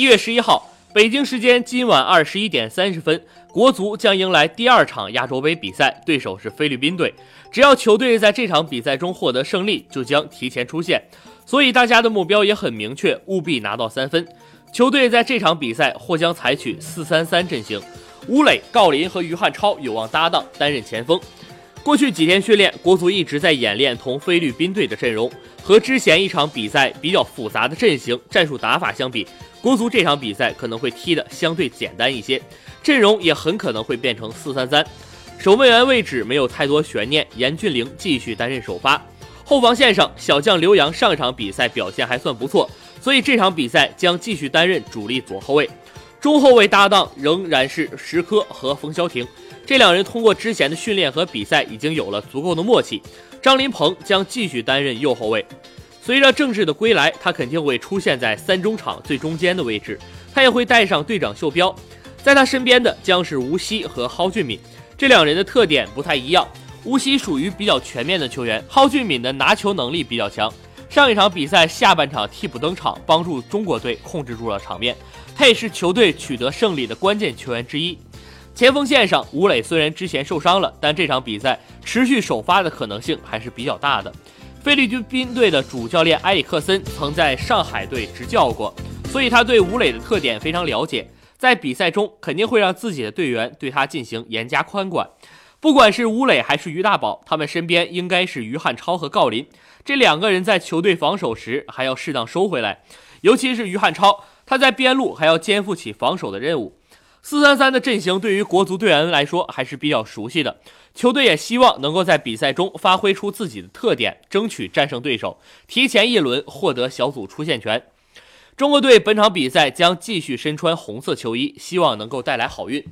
一月十一号，北京时间今晚二十一点三十分，国足将迎来第二场亚洲杯比赛，对手是菲律宾队。只要球队在这场比赛中获得胜利，就将提前出线。所以大家的目标也很明确，务必拿到三分。球队在这场比赛或将采取四三三阵型，吴磊、郜林和于汉超有望搭档担任前锋。过去几天训练，国足一直在演练同菲律宾队的阵容。和之前一场比赛比较复杂的阵型、战术打法相比，国足这场比赛可能会踢得相对简单一些，阵容也很可能会变成四三三。守门员位置没有太多悬念，严俊凌继续担任首发。后防线上，小将刘洋上场比赛表现还算不错，所以这场比赛将继续担任主力左后卫。中后卫搭档仍然是石科和冯潇霆，这两人通过之前的训练和比赛已经有了足够的默契。张林鹏将继续担任右后卫。随着郑智的归来，他肯定会出现在三中场最中间的位置，他也会带上队长袖标。在他身边的将是吴曦和蒿俊闵，这两人的特点不太一样。吴曦属于比较全面的球员，蒿俊闵的拿球能力比较强。上一场比赛下半场替补登场，帮助中国队控制住了场面。他也是球队取得胜利的关键球员之一。前锋线上，吴磊虽然之前受伤了，但这场比赛持续首发的可能性还是比较大的。菲律宾队的主教练埃里克森曾在上海队执教过，所以他对吴磊的特点非常了解。在比赛中，肯定会让自己的队员对他进行严加看管。不管是吴磊还是于大宝，他们身边应该是于汉超和郜林这两个人，在球队防守时还要适当收回来，尤其是于汉超，他在边路还要肩负起防守的任务。四三三的阵型对于国足队员来说还是比较熟悉的，球队也希望能够在比赛中发挥出自己的特点，争取战胜对手，提前一轮获得小组出线权。中国队本场比赛将继续身穿红色球衣，希望能够带来好运。